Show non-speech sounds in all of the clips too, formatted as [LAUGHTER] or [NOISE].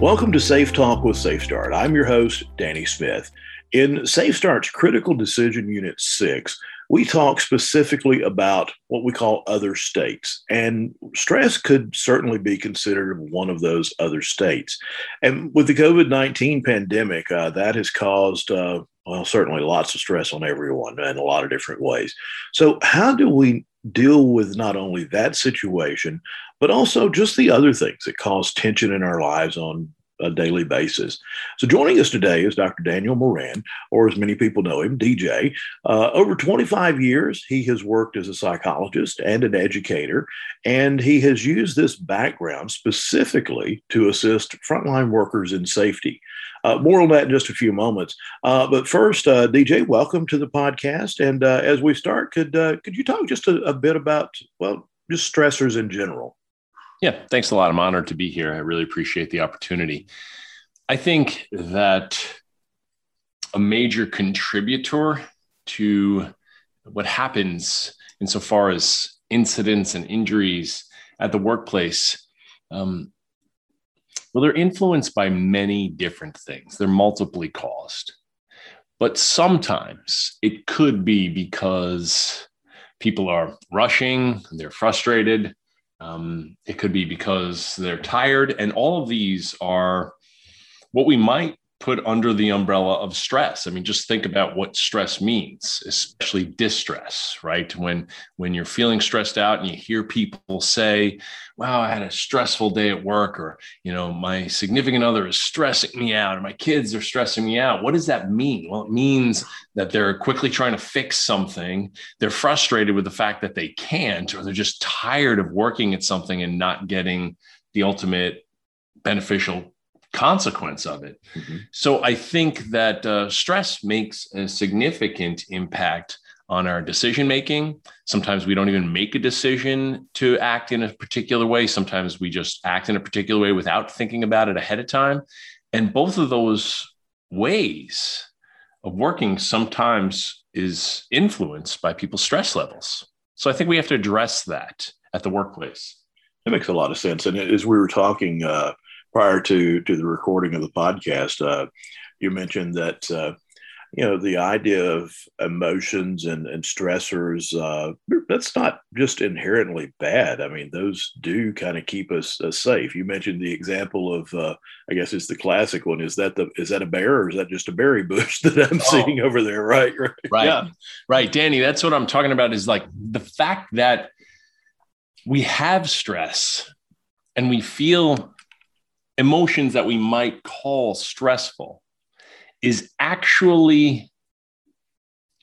Welcome to Safe Talk with Safe Start. I'm your host, Danny Smith. In Safe Start's Critical Decision Unit 6, we talk specifically about what we call other states. And stress could certainly be considered one of those other states. And with the COVID 19 pandemic, uh, that has caused, uh, well, certainly lots of stress on everyone in a lot of different ways. So, how do we deal with not only that situation, but also just the other things that cause tension in our lives on a daily basis. So, joining us today is Dr. Daniel Moran, or as many people know him, DJ. Uh, over 25 years, he has worked as a psychologist and an educator, and he has used this background specifically to assist frontline workers in safety. Uh, more on that in just a few moments. Uh, but first, uh, DJ, welcome to the podcast. And uh, as we start, could uh, could you talk just a, a bit about well, just stressors in general? Yeah, thanks a lot. I'm honored to be here. I really appreciate the opportunity. I think that a major contributor to what happens insofar as incidents and injuries at the workplace, um, well, they're influenced by many different things. They're multiply caused. But sometimes it could be because people are rushing, they're frustrated, um, it could be because they're tired. And all of these are what we might put under the umbrella of stress. I mean, just think about what stress means, especially distress, right? When when you're feeling stressed out and you hear people say, "Wow, I had a stressful day at work," or you know, my significant other is stressing me out, or my kids are stressing me out. What does that mean? Well, it means that they're quickly trying to fix something. They're frustrated with the fact that they can't, or they're just tired of working at something and not getting the ultimate beneficial consequence of it. Mm-hmm. So I think that uh, stress makes a significant impact on our decision making. Sometimes we don't even make a decision to act in a particular way. Sometimes we just act in a particular way without thinking about it ahead of time. And both of those ways of working sometimes is influenced by people's stress levels. So I think we have to address that at the workplace. That makes a lot of sense. And as we were talking, uh, prior to to the recording of the podcast, uh, you mentioned that uh, you know the idea of emotions and, and stressors uh, that's not just inherently bad. I mean, those do kind of keep us uh, safe. You mentioned the example of uh, I guess it's the classic one. Is that the is that a bear or is that just a berry bush [LAUGHS] that I'm oh. seeing over there? Right, right, right, yeah. right, Danny. That's what I'm talking about. Is like the fact that we have stress and we feel emotions that we might call stressful is actually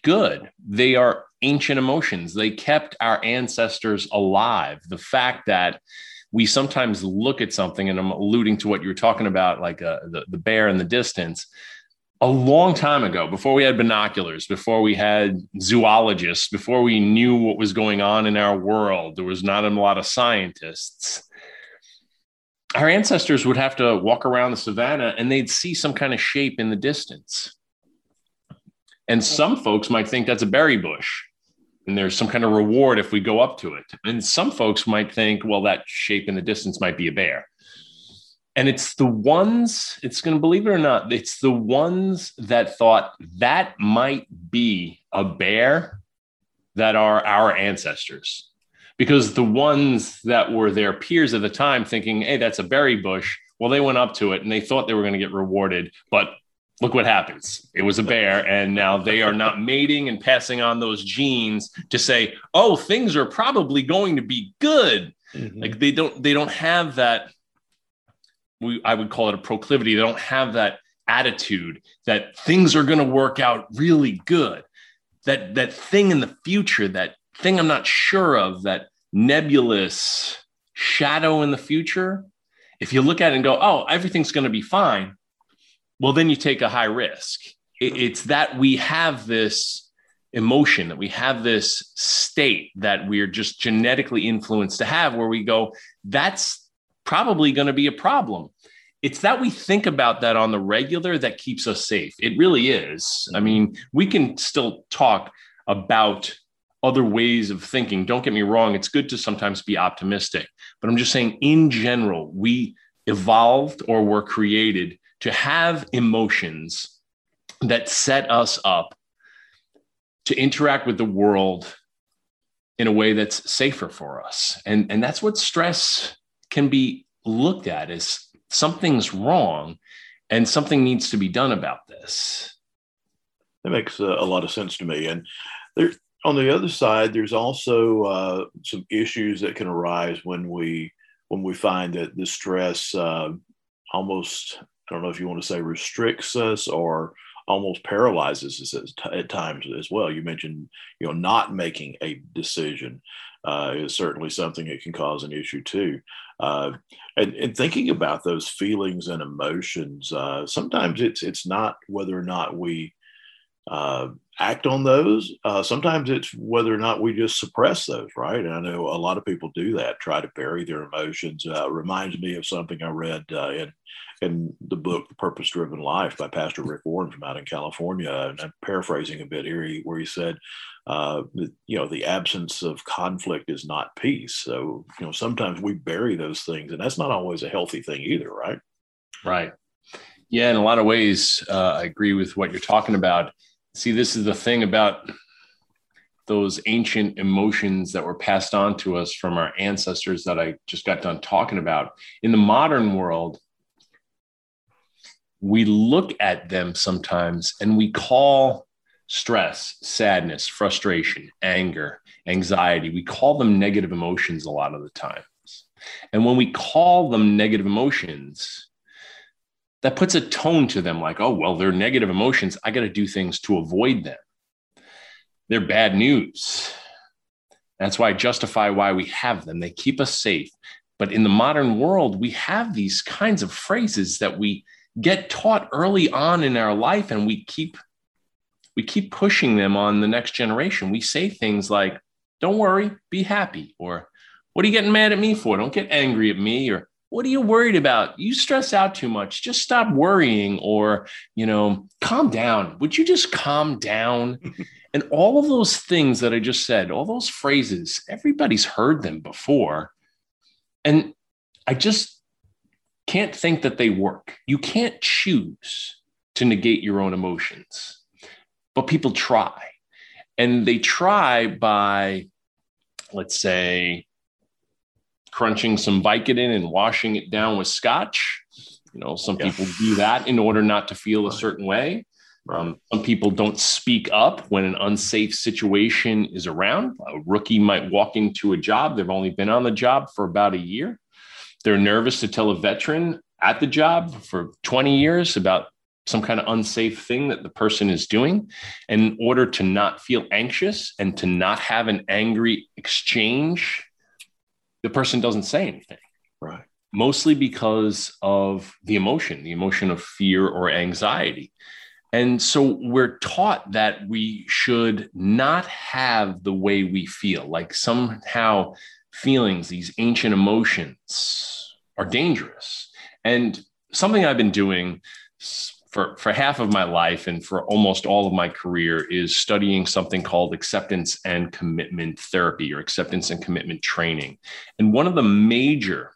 good. They are ancient emotions. They kept our ancestors alive. The fact that we sometimes look at something, and I'm alluding to what you were talking about, like uh, the, the bear in the distance. A long time ago, before we had binoculars, before we had zoologists, before we knew what was going on in our world, there was not a lot of scientists our ancestors would have to walk around the savannah and they'd see some kind of shape in the distance. And some folks might think that's a berry bush and there's some kind of reward if we go up to it. And some folks might think, well, that shape in the distance might be a bear. And it's the ones, it's going to believe it or not, it's the ones that thought that might be a bear that are our ancestors because the ones that were their peers at the time thinking, hey, that's a berry bush, well, they went up to it and they thought they were going to get rewarded. But look what happens. It was a bear. And now they are not mating and passing on those genes to say, oh, things are probably going to be good. Mm-hmm. Like they don't, they don't have that. We, I would call it a proclivity. They don't have that attitude that things are going to work out really good. That that thing in the future that thing I'm not sure of, that nebulous shadow in the future, if you look at it and go, oh, everything's going to be fine, well, then you take a high risk. it's that we have this emotion, that we have this state that we're just genetically influenced to have, where we go, that's probably going to be a problem. It's that we think about that on the regular that keeps us safe. It really is. I mean, we can still talk about other ways of thinking. Don't get me wrong, it's good to sometimes be optimistic, but I'm just saying, in general, we evolved or were created to have emotions that set us up to interact with the world in a way that's safer for us. And, and that's what stress can be looked at as something's wrong and something needs to be done about this. That makes uh, a lot of sense to me. And there, on the other side, there's also uh, some issues that can arise when we when we find that the stress uh, almost I don't know if you want to say restricts us or almost paralyzes us at times as well. You mentioned, you know, not making a decision uh, is certainly something that can cause an issue too. Uh, and, and, thinking about those feelings and emotions, uh, sometimes it's it's not whether or not we uh, act on those. Uh, sometimes it's whether or not we just suppress those, right? And I know a lot of people do that, try to bury their emotions. Uh, reminds me of something I read uh, in in the book The Purpose Driven Life by Pastor Rick Warren from out in California. And I'm paraphrasing a bit here, where he said, uh, you know, the absence of conflict is not peace. So, you know, sometimes we bury those things, and that's not always a healthy thing either, right? Right. Yeah, in a lot of ways, uh, I agree with what you're talking about. See, this is the thing about those ancient emotions that were passed on to us from our ancestors that I just got done talking about. In the modern world, we look at them sometimes and we call stress, sadness, frustration, anger, anxiety, we call them negative emotions a lot of the times. And when we call them negative emotions, that puts a tone to them like, oh, well, they're negative emotions. I got to do things to avoid them. They're bad news. That's why I justify why we have them. They keep us safe. But in the modern world, we have these kinds of phrases that we get taught early on in our life and we keep we keep pushing them on the next generation we say things like don't worry be happy or what are you getting mad at me for don't get angry at me or what are you worried about? You stress out too much. Just stop worrying or you know calm down. Would you just calm down? [LAUGHS] And all of those things that i just said all those phrases everybody's heard them before. And i just can't think that they work. You can't choose to negate your own emotions, but people try. And they try by, let's say, crunching some Vicodin and washing it down with scotch. You know, some yeah. people do that in order not to feel a certain way. Um, some people don't speak up when an unsafe situation is around. A rookie might walk into a job, they've only been on the job for about a year. They're nervous to tell a veteran at the job for 20 years about some kind of unsafe thing that the person is doing. And in order to not feel anxious and to not have an angry exchange, the person doesn't say anything. Right. Mostly because of the emotion, the emotion of fear or anxiety. And so we're taught that we should not have the way we feel, like somehow feelings, these ancient emotions are dangerous. And something I've been doing for, for half of my life and for almost all of my career is studying something called acceptance and commitment therapy or acceptance and commitment training. And one of the major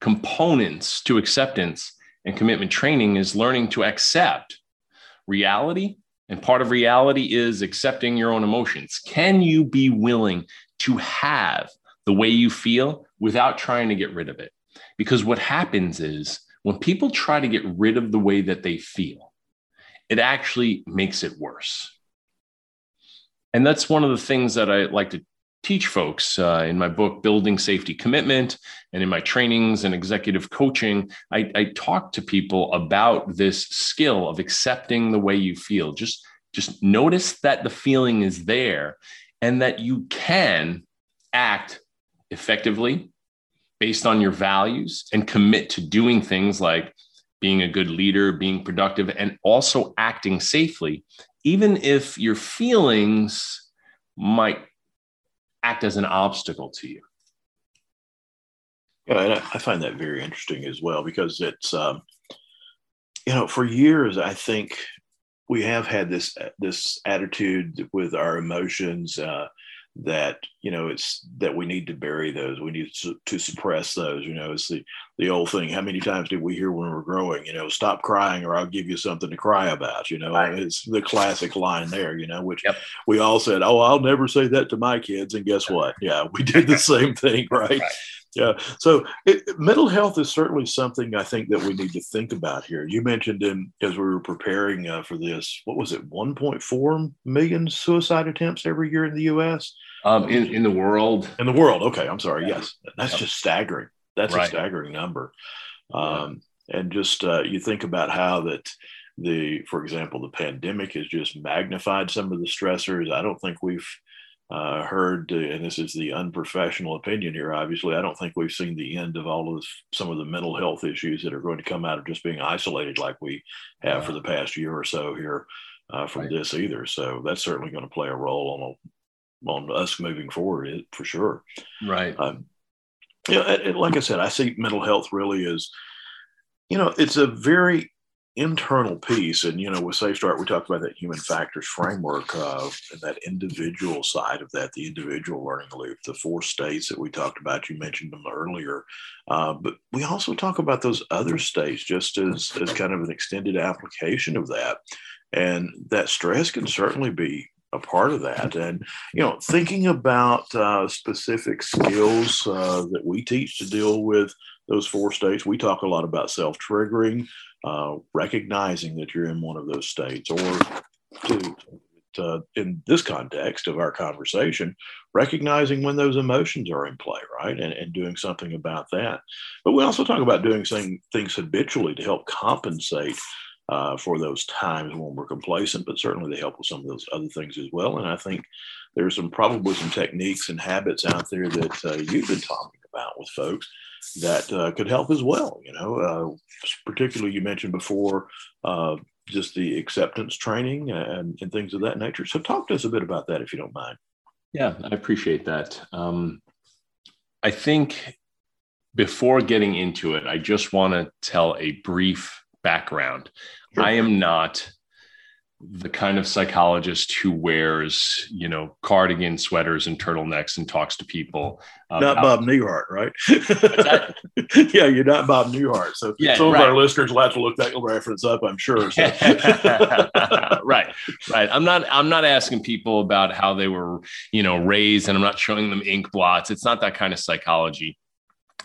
components to acceptance and commitment training is learning to accept reality. And part of reality is accepting your own emotions. Can you be willing to have the way you feel without trying to get rid of it. Because what happens is when people try to get rid of the way that they feel, it actually makes it worse. And that's one of the things that I like to teach folks uh, in my book, Building Safety Commitment, and in my trainings and executive coaching. I, I talk to people about this skill of accepting the way you feel. Just, just notice that the feeling is there and that you can act effectively based on your values and commit to doing things like being a good leader, being productive, and also acting safely, even if your feelings might act as an obstacle to you. Yeah, and I find that very interesting as well because it's, um, you know, for years I think we have had this this attitude with our emotions. Uh, that you know it's that we need to bury those. We need to, to suppress those. You know it's the the old thing how many times did we hear when we were growing you know stop crying or i'll give you something to cry about you know? Right. it's the classic line there you know which yep. we all said oh i'll never say that to my kids. And guess what? Yeah we did the same thing right, right. Yeah. So it, mental health is certainly something I think that we need to think about here. You mentioned in as we were preparing uh, for this, what was it, 1.4 million suicide attempts every year in the U.S. Um, in in the world. In the world. Okay, I'm sorry. Yeah. Yes, that's just staggering. That's right. a staggering number. Um, yeah. And just uh, you think about how that the, for example, the pandemic has just magnified some of the stressors. I don't think we've uh, heard, and this is the unprofessional opinion here, obviously, I don't think we've seen the end of all of this, some of the mental health issues that are going to come out of just being isolated like we have yeah. for the past year or so here uh, from right. this either. So that's certainly going to play a role on a, on us moving forward for sure. Right. Um, yeah, you know, like I said, I see mental health really as, you know, it's a very internal piece and you know with safe start we talked about that human factors framework uh, and that individual side of that the individual learning loop the four states that we talked about you mentioned them earlier. Uh, but we also talk about those other states just as as kind of an extended application of that. And that stress can certainly be a part of that. And you know thinking about uh, specific skills uh, that we teach to deal with those four states we talk a lot about self-triggering uh, recognizing that you're in one of those states, or to, to, in this context of our conversation, recognizing when those emotions are in play, right, and, and doing something about that. But we also talk about doing thing, things habitually to help compensate uh, for those times when we're complacent, but certainly they help with some of those other things as well. And I think there's some probably some techniques and habits out there that uh, you've been talking about with folks that uh, could help as well. You know, uh, particularly you mentioned before uh, just the acceptance training and, and, things of that nature. So talk to us a bit about that if you don't mind. Yeah, I appreciate that. Um, I think before getting into it, I just want to tell a brief background. Sure. I am not the kind of psychologist who wears, you know, cardigan sweaters and turtlenecks and talks to people. Uh, not Bob Newhart, right? [LAUGHS] yeah, you're not Bob Newhart. So yeah, some right. of our listeners will have to look that reference up, I'm sure. So. [LAUGHS] right, right. I'm not. I'm not asking people about how they were, you know, raised, and I'm not showing them ink blots. It's not that kind of psychology.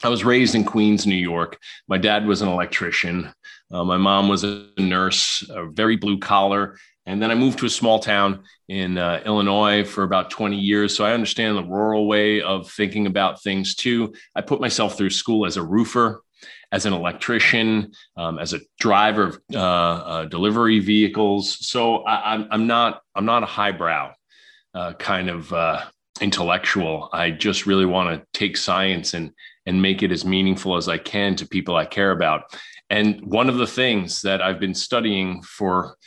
I was raised in Queens, New York. My dad was an electrician. Uh, my mom was a nurse, a very blue collar. And then I moved to a small town in uh, Illinois for about 20 years. So I understand the rural way of thinking about things too. I put myself through school as a roofer, as an electrician, um, as a driver of uh, uh delivery vehicles. So I, am not I'm not a highbrow uh, kind of uh, intellectual. I just really want to take science and and make it as meaningful as I can to people I care about. And one of the things that I've been studying for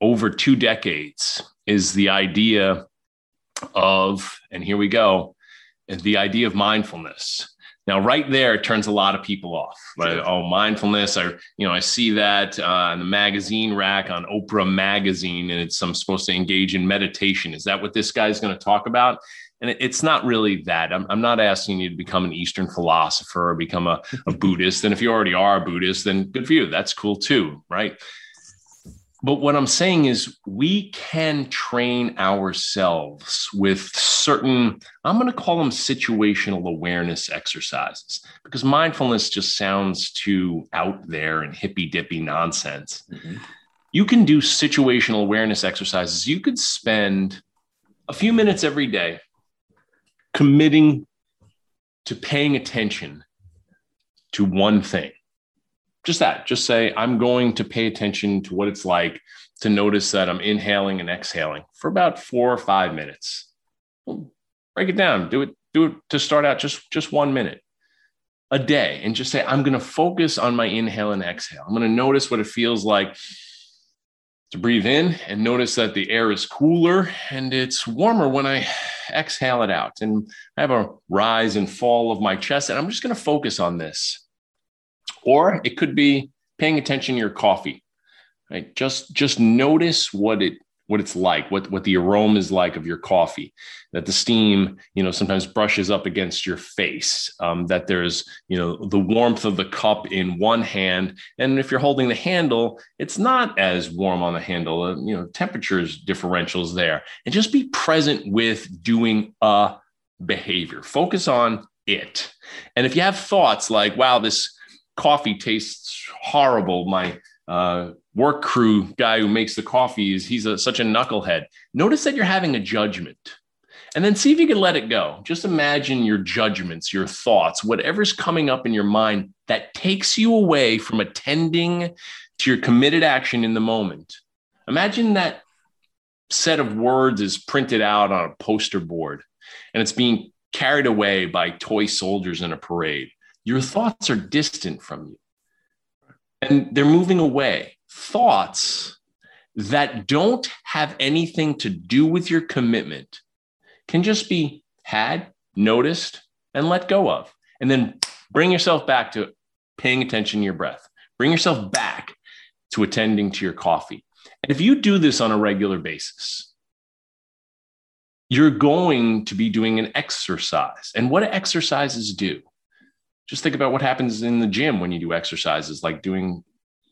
over two decades is the idea of, and here we go, the idea of mindfulness. Now, right there, it turns a lot of people off. Oh, mindfulness! I, you know, I see that uh, on the magazine rack on Oprah magazine, and it's I'm supposed to engage in meditation. Is that what this guy's going to talk about? And it's not really that. I'm, I'm not asking you to become an Eastern philosopher or become a, a [LAUGHS] Buddhist. And if you already are a Buddhist, then good for you. That's cool too, right? But what I'm saying is, we can train ourselves with certain, I'm going to call them situational awareness exercises because mindfulness just sounds too out there and hippy dippy nonsense. Mm-hmm. You can do situational awareness exercises. You could spend a few minutes every day committing to paying attention to one thing. Just that, just say, I'm going to pay attention to what it's like to notice that I'm inhaling and exhaling for about four or five minutes. Well, break it down. Do it, do it to start out just, just one minute a day and just say, I'm going to focus on my inhale and exhale. I'm going to notice what it feels like to breathe in and notice that the air is cooler and it's warmer when I exhale it out. And I have a rise and fall of my chest, and I'm just going to focus on this. Or it could be paying attention to your coffee. Right? Just just notice what it what it's like, what, what the aroma is like of your coffee, that the steam, you know, sometimes brushes up against your face, um, that there's, you know, the warmth of the cup in one hand. And if you're holding the handle, it's not as warm on the handle, uh, you know, temperatures differentials there. And just be present with doing a behavior, focus on it. And if you have thoughts like, wow, this coffee tastes horrible, my, uh, work crew guy who makes the coffees, he's a, such a knucklehead. Notice that you're having a judgment. And then see if you can let it go. Just imagine your judgments, your thoughts, whatever's coming up in your mind that takes you away from attending to your committed action in the moment. Imagine that set of words is printed out on a poster board and it's being carried away by toy soldiers in a parade. Your thoughts are distant from you and they're moving away thoughts that don't have anything to do with your commitment can just be had, noticed, and let go of. And then bring yourself back to paying attention to your breath. Bring yourself back to attending to your coffee. And if you do this on a regular basis, you're going to be doing an exercise. And what do exercises do? Just think about what happens in the gym when you do exercises like doing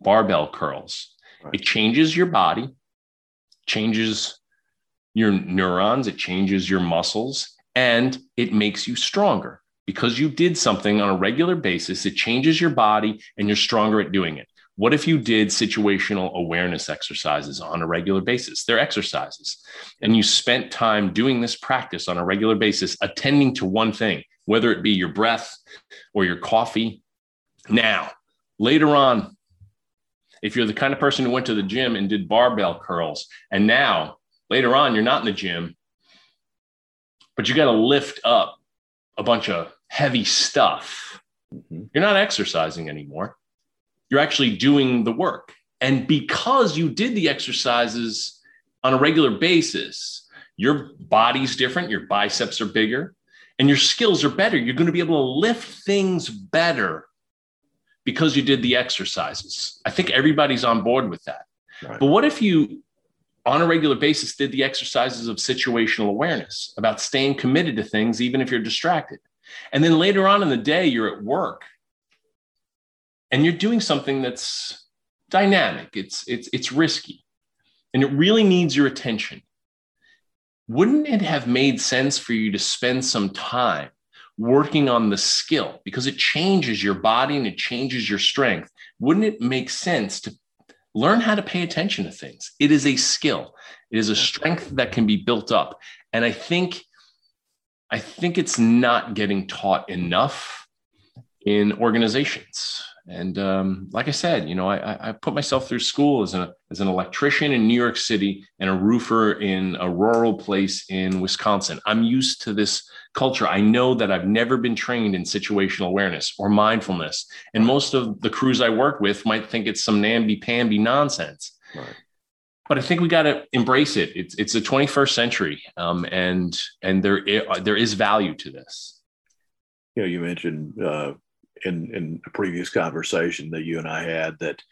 barbell curls. Right. It changes your body, changes your neurons, it changes your muscles, and it makes you stronger because you did something on a regular basis. It changes your body and you're stronger at doing it. What if you did situational awareness exercises on a regular basis? They're exercises. And you spent time doing this practice on a regular basis, attending to one thing, whether it be your breath or your coffee. Now, later on, if you're the kind of person who went to the gym and did barbell curls, and now later on you're not in the gym, but you got to lift up a bunch of heavy stuff, mm-hmm. you're not exercising anymore. You're actually doing the work. And because you did the exercises on a regular basis, your body's different, your biceps are bigger, and your skills are better. You're going to be able to lift things better because you did the exercises. I think everybody's on board with that. Right. But what if you, on a regular basis, did the exercises of situational awareness about staying committed to things, even if you're distracted? And then later on in the day, you're at work and you're doing something that's dynamic, it's, it's, it's risky, and it really needs your attention. Wouldn't it have made sense for you to spend some time working on the skill because it changes your body and it changes your strength. Wouldn't it make sense to learn how to pay attention to things? It is a skill. It is a strength that can be built up. And I think I think it's not getting taught enough in organizations. And um, like I said, you know, I, I, put myself through school as, a, as an electrician in New York City and a roofer in a rural place in Wisconsin. I'm used to this culture. I know that I've never been trained in situational awareness or mindfulness. And most of the crews I work with might think it's some namby-pamby nonsense. Right. But I think we got to embrace it. It's it's the 21st century, um, and and there there is value to this. You know, you mentioned uh, in in a previous conversation that you and I had that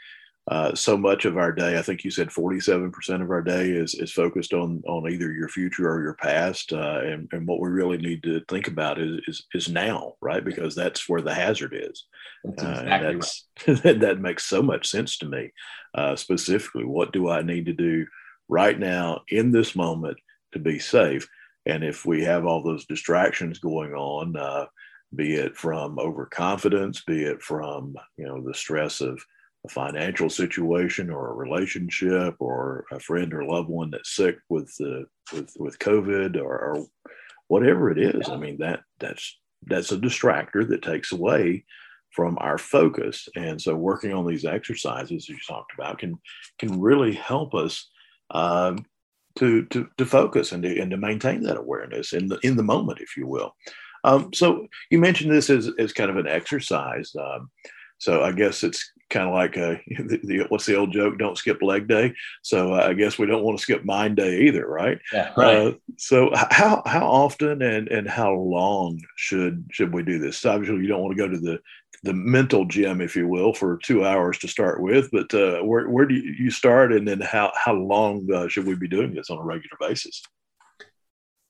uh, so much of our day, I think you said 47% of our day is, is focused on, on either your future or your past. Uh, and, and what we really need to think about is, is, is now, right? Because that's where the hazard is. That's uh, exactly uh, that's, right. [LAUGHS] that makes so much sense to me. Uh, specifically, what do I need to do right now in this moment to be safe? And if we have all those distractions going on, uh, be it from overconfidence, be it from you know the stress of a financial situation or a relationship or a friend or loved one that's sick with the with with COVID or, or whatever it is. I mean that that's that's a distractor that takes away from our focus. And so working on these exercises as you talked about can can really help us um, to, to to focus and to, and to maintain that awareness in the in the moment, if you will. Um, so you mentioned this as, as kind of an exercise. Um, so I guess it's kind of like uh, [LAUGHS] the, the, what's the old joke? Don't skip leg day. So uh, I guess we don't want to skip mind day either, right? Yeah, right. Uh, So how how often and and how long should should we do this? Obviously, you don't want to go to the the mental gym, if you will, for two hours to start with. But uh, where where do you start, and then how how long uh, should we be doing this on a regular basis?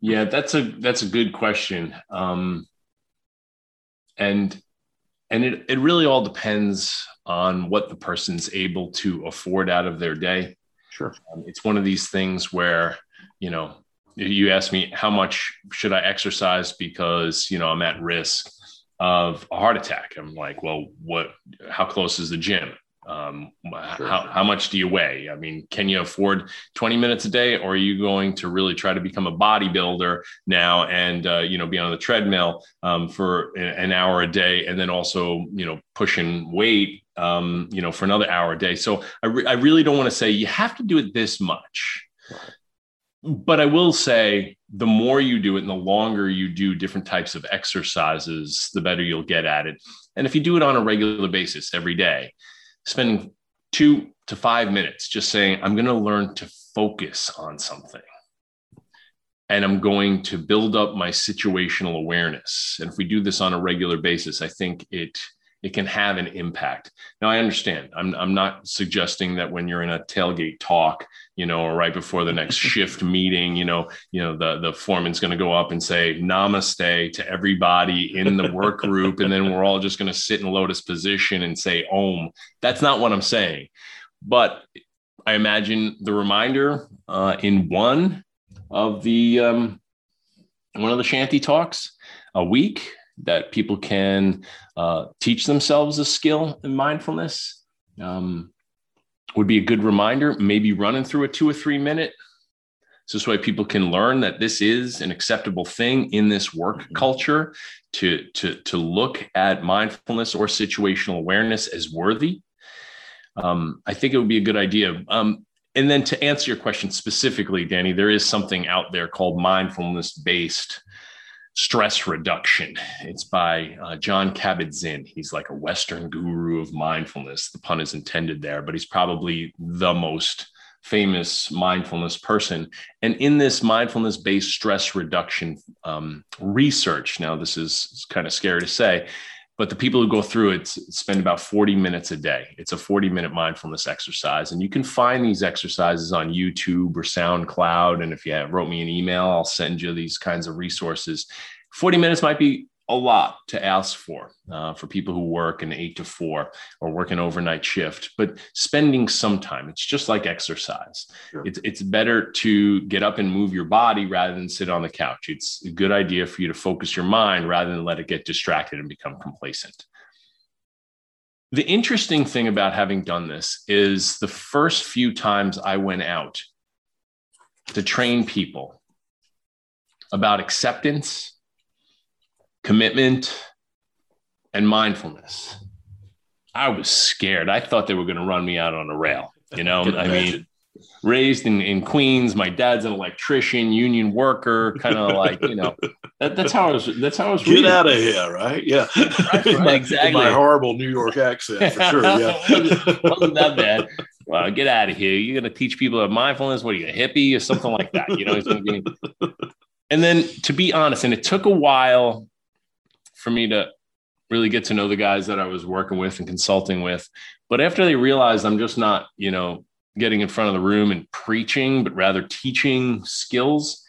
Yeah, that's a that's a good question, um, and and it it really all depends on what the person's able to afford out of their day. Sure, um, it's one of these things where you know you ask me how much should I exercise because you know I'm at risk of a heart attack. I'm like, well, what? How close is the gym? Um, sure. how, how much do you weigh? I mean, can you afford 20 minutes a day, or are you going to really try to become a bodybuilder now and uh, you know be on the treadmill um, for an hour a day, and then also you know pushing weight um, you know for another hour a day? So I, re- I really don't want to say you have to do it this much. But I will say the more you do it and the longer you do different types of exercises, the better you'll get at it. And if you do it on a regular basis every day, spending two to five minutes just saying, I'm going to learn to focus on something. And I'm going to build up my situational awareness. And if we do this on a regular basis, I think it it can have an impact. Now, I understand. I'm, I'm not suggesting that when you're in a tailgate talk, you know, or right before the next [LAUGHS] shift meeting, you know, you know, the, the foreman's going to go up and say namaste to everybody in the work [LAUGHS] group. and then we're all just going to sit in lotus position and say om. That's not what I'm saying. But I imagine the reminder uh, in one of the, um, one of the shanty talks a week that people can uh, teach themselves a skill in mindfulness um, would be a good reminder. Maybe running through a two or three minute. So this way people can learn that this is an acceptable thing in this work mm-hmm. culture to, to, to look at mindfulness or situational awareness as worthy. Um, I think it would be a good idea. Um, and then to answer your question specifically, Danny, there is something out there called mindfulness based Stress Reduction. It's by uh, Jon Kabat-Zinn. He's like a Western guru of mindfulness. The pun is intended there, but he's probably the most famous mindfulness person. And in this mindfulness based stress reduction um, research, now this is kind of scary to say, but the people who go through it spend about 40 minutes a day. It's a 40 minute mindfulness exercise. And you can find these exercises on YouTube or SoundCloud. And if you wrote me an email, I'll send you these kinds of resources. 40 minutes might be a lot to ask for uh, for people who work an eight to four or work an overnight shift but spending some time it's just like exercise. Sure. it's, it's better to get up and move your body rather than sit on the couch. It's a good idea for you to focus your mind rather than let it get distracted and become complacent. The interesting thing about having done this is the first few times i went out to train people about acceptance commitment, and mindfulness. I was scared. I thought they were going to run me out on a rail. You know, [LAUGHS] I, mean, raised in, in Queens, my dad's an electrician, union worker, kind of [LAUGHS] like, you know, that, that's how I was, that's how I was. Get reading. out of here. Right. Yeah. [LAUGHS] Right, right, my, exactly. my horrible New York accent for sure. Yeah. wasn't, that bad. Well, get out of here. You're going to teach people about mindfulness. What are you, a hippie or something like that? You know, and then to be honest, and it took a while for me to really get to know the guys that I was working with and consulting with. But after they realized I'm just not, you know, getting in front of the room and preaching, but rather teaching skills,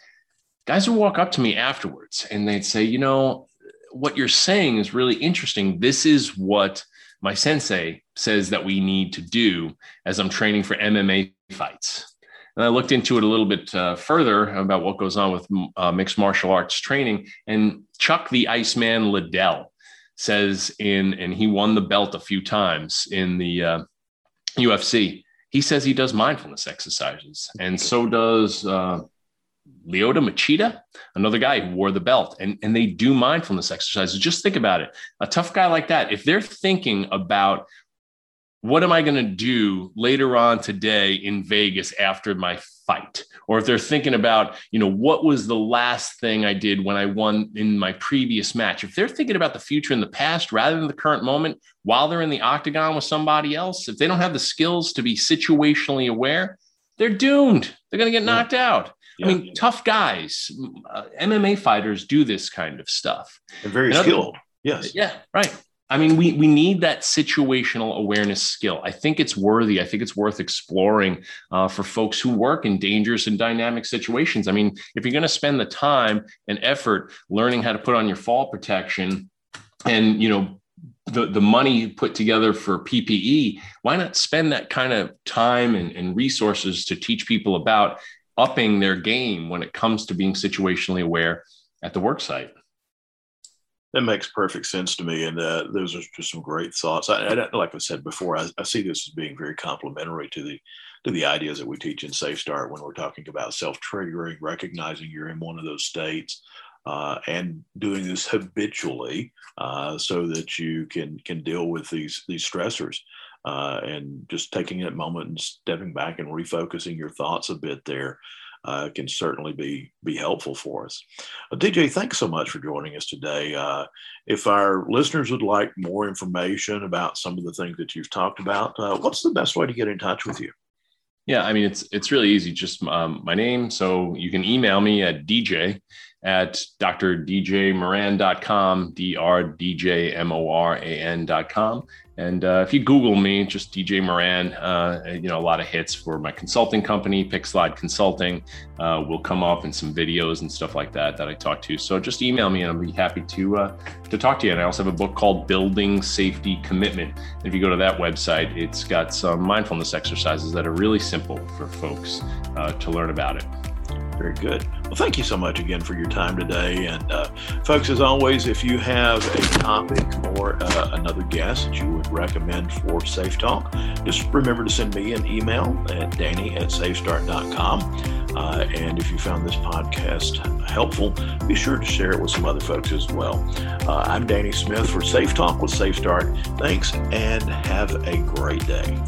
guys would walk up to me afterwards and they'd say, you know, what you're saying is really interesting. This is what my sensei says that we need to do as I'm training for MMA fights. And I looked into it a little bit uh, further about what goes on with uh, mixed martial arts training. And Chuck the Iceman Liddell says in, and he won the belt a few times in the uh, UFC. He says he does mindfulness exercises, and so does uh, Lyoto Machida, another guy who wore the belt, and, and they do mindfulness exercises. Just think about it. A tough guy like that, if they're thinking about what am I going to do later on today in Vegas after my fight? Or if they're thinking about, you know, what was the last thing I did when I won in my previous match? If they're thinking about the future and the past rather than the current moment while they're in the octagon with somebody else, if they don't have the skills to be situationally aware, they're doomed. They're going to get knocked out. Yeah. I mean, tough guys, uh, MMA fighters do this kind of stuff. They're very and skilled. Yes. Yeah, right. I mean, we we need that situational awareness skill. I think it's worthy. I think it's worth exploring uh, for folks who work in dangerous and dynamic situations. I mean, if you're going to spend the time and effort learning how to put on your fall protection, and you know the, the money put together for PPE, why not spend that kind of time and, and resources to teach people about upping their game when it comes to being situationally aware at the work site? That makes perfect sense to me, and uh, those are just some great thoughts. I, I like I said before, I, I, see this as being very complementary to the to the ideas that we teach in Safe Start when we're talking about self triggering, recognizing you're in one of those states, uh, and doing this habitually, uh, so that you can can deal with these these stressors, uh, and just taking that moment and stepping back and refocusing your thoughts a bit there uh, can certainly be be helpful for us. Uh, DJ, thanks so much for joining us today. Uh, if our listeners would like more information about some of the things that you've talked about, uh, what's the best way to get in touch with you? Yeah, I mean it's it's really easy. Just um, my name, so you can email me at dj at drdjmoran.com, D-R-D-J-M-O-R-A-N.com. And uh, if you Google me, just DJ Moran, uh, you know, a lot of hits for my consulting company, Pickslyde Consulting, uh, will come up and some videos and stuff like that that I talk to. So just email me and I'll be happy to uh, to talk to you. And I also have a book called Building Safety Commitment. And if you go to that website, it's got some mindfulness exercises that are really simple for folks uh, to learn about it. Very good. Well, thank you so much again for your time today. And uh, folks, as always, if you have a topic or uh, another guest that you would recommend for Safe Talk, just remember to send me an email at danny at safestart.com. Uh, and if you found this podcast helpful, be sure to share it with some other folks as well. Uh, I'm Danny Smith for Safe Talk with Safe Start. Thanks and have a great day.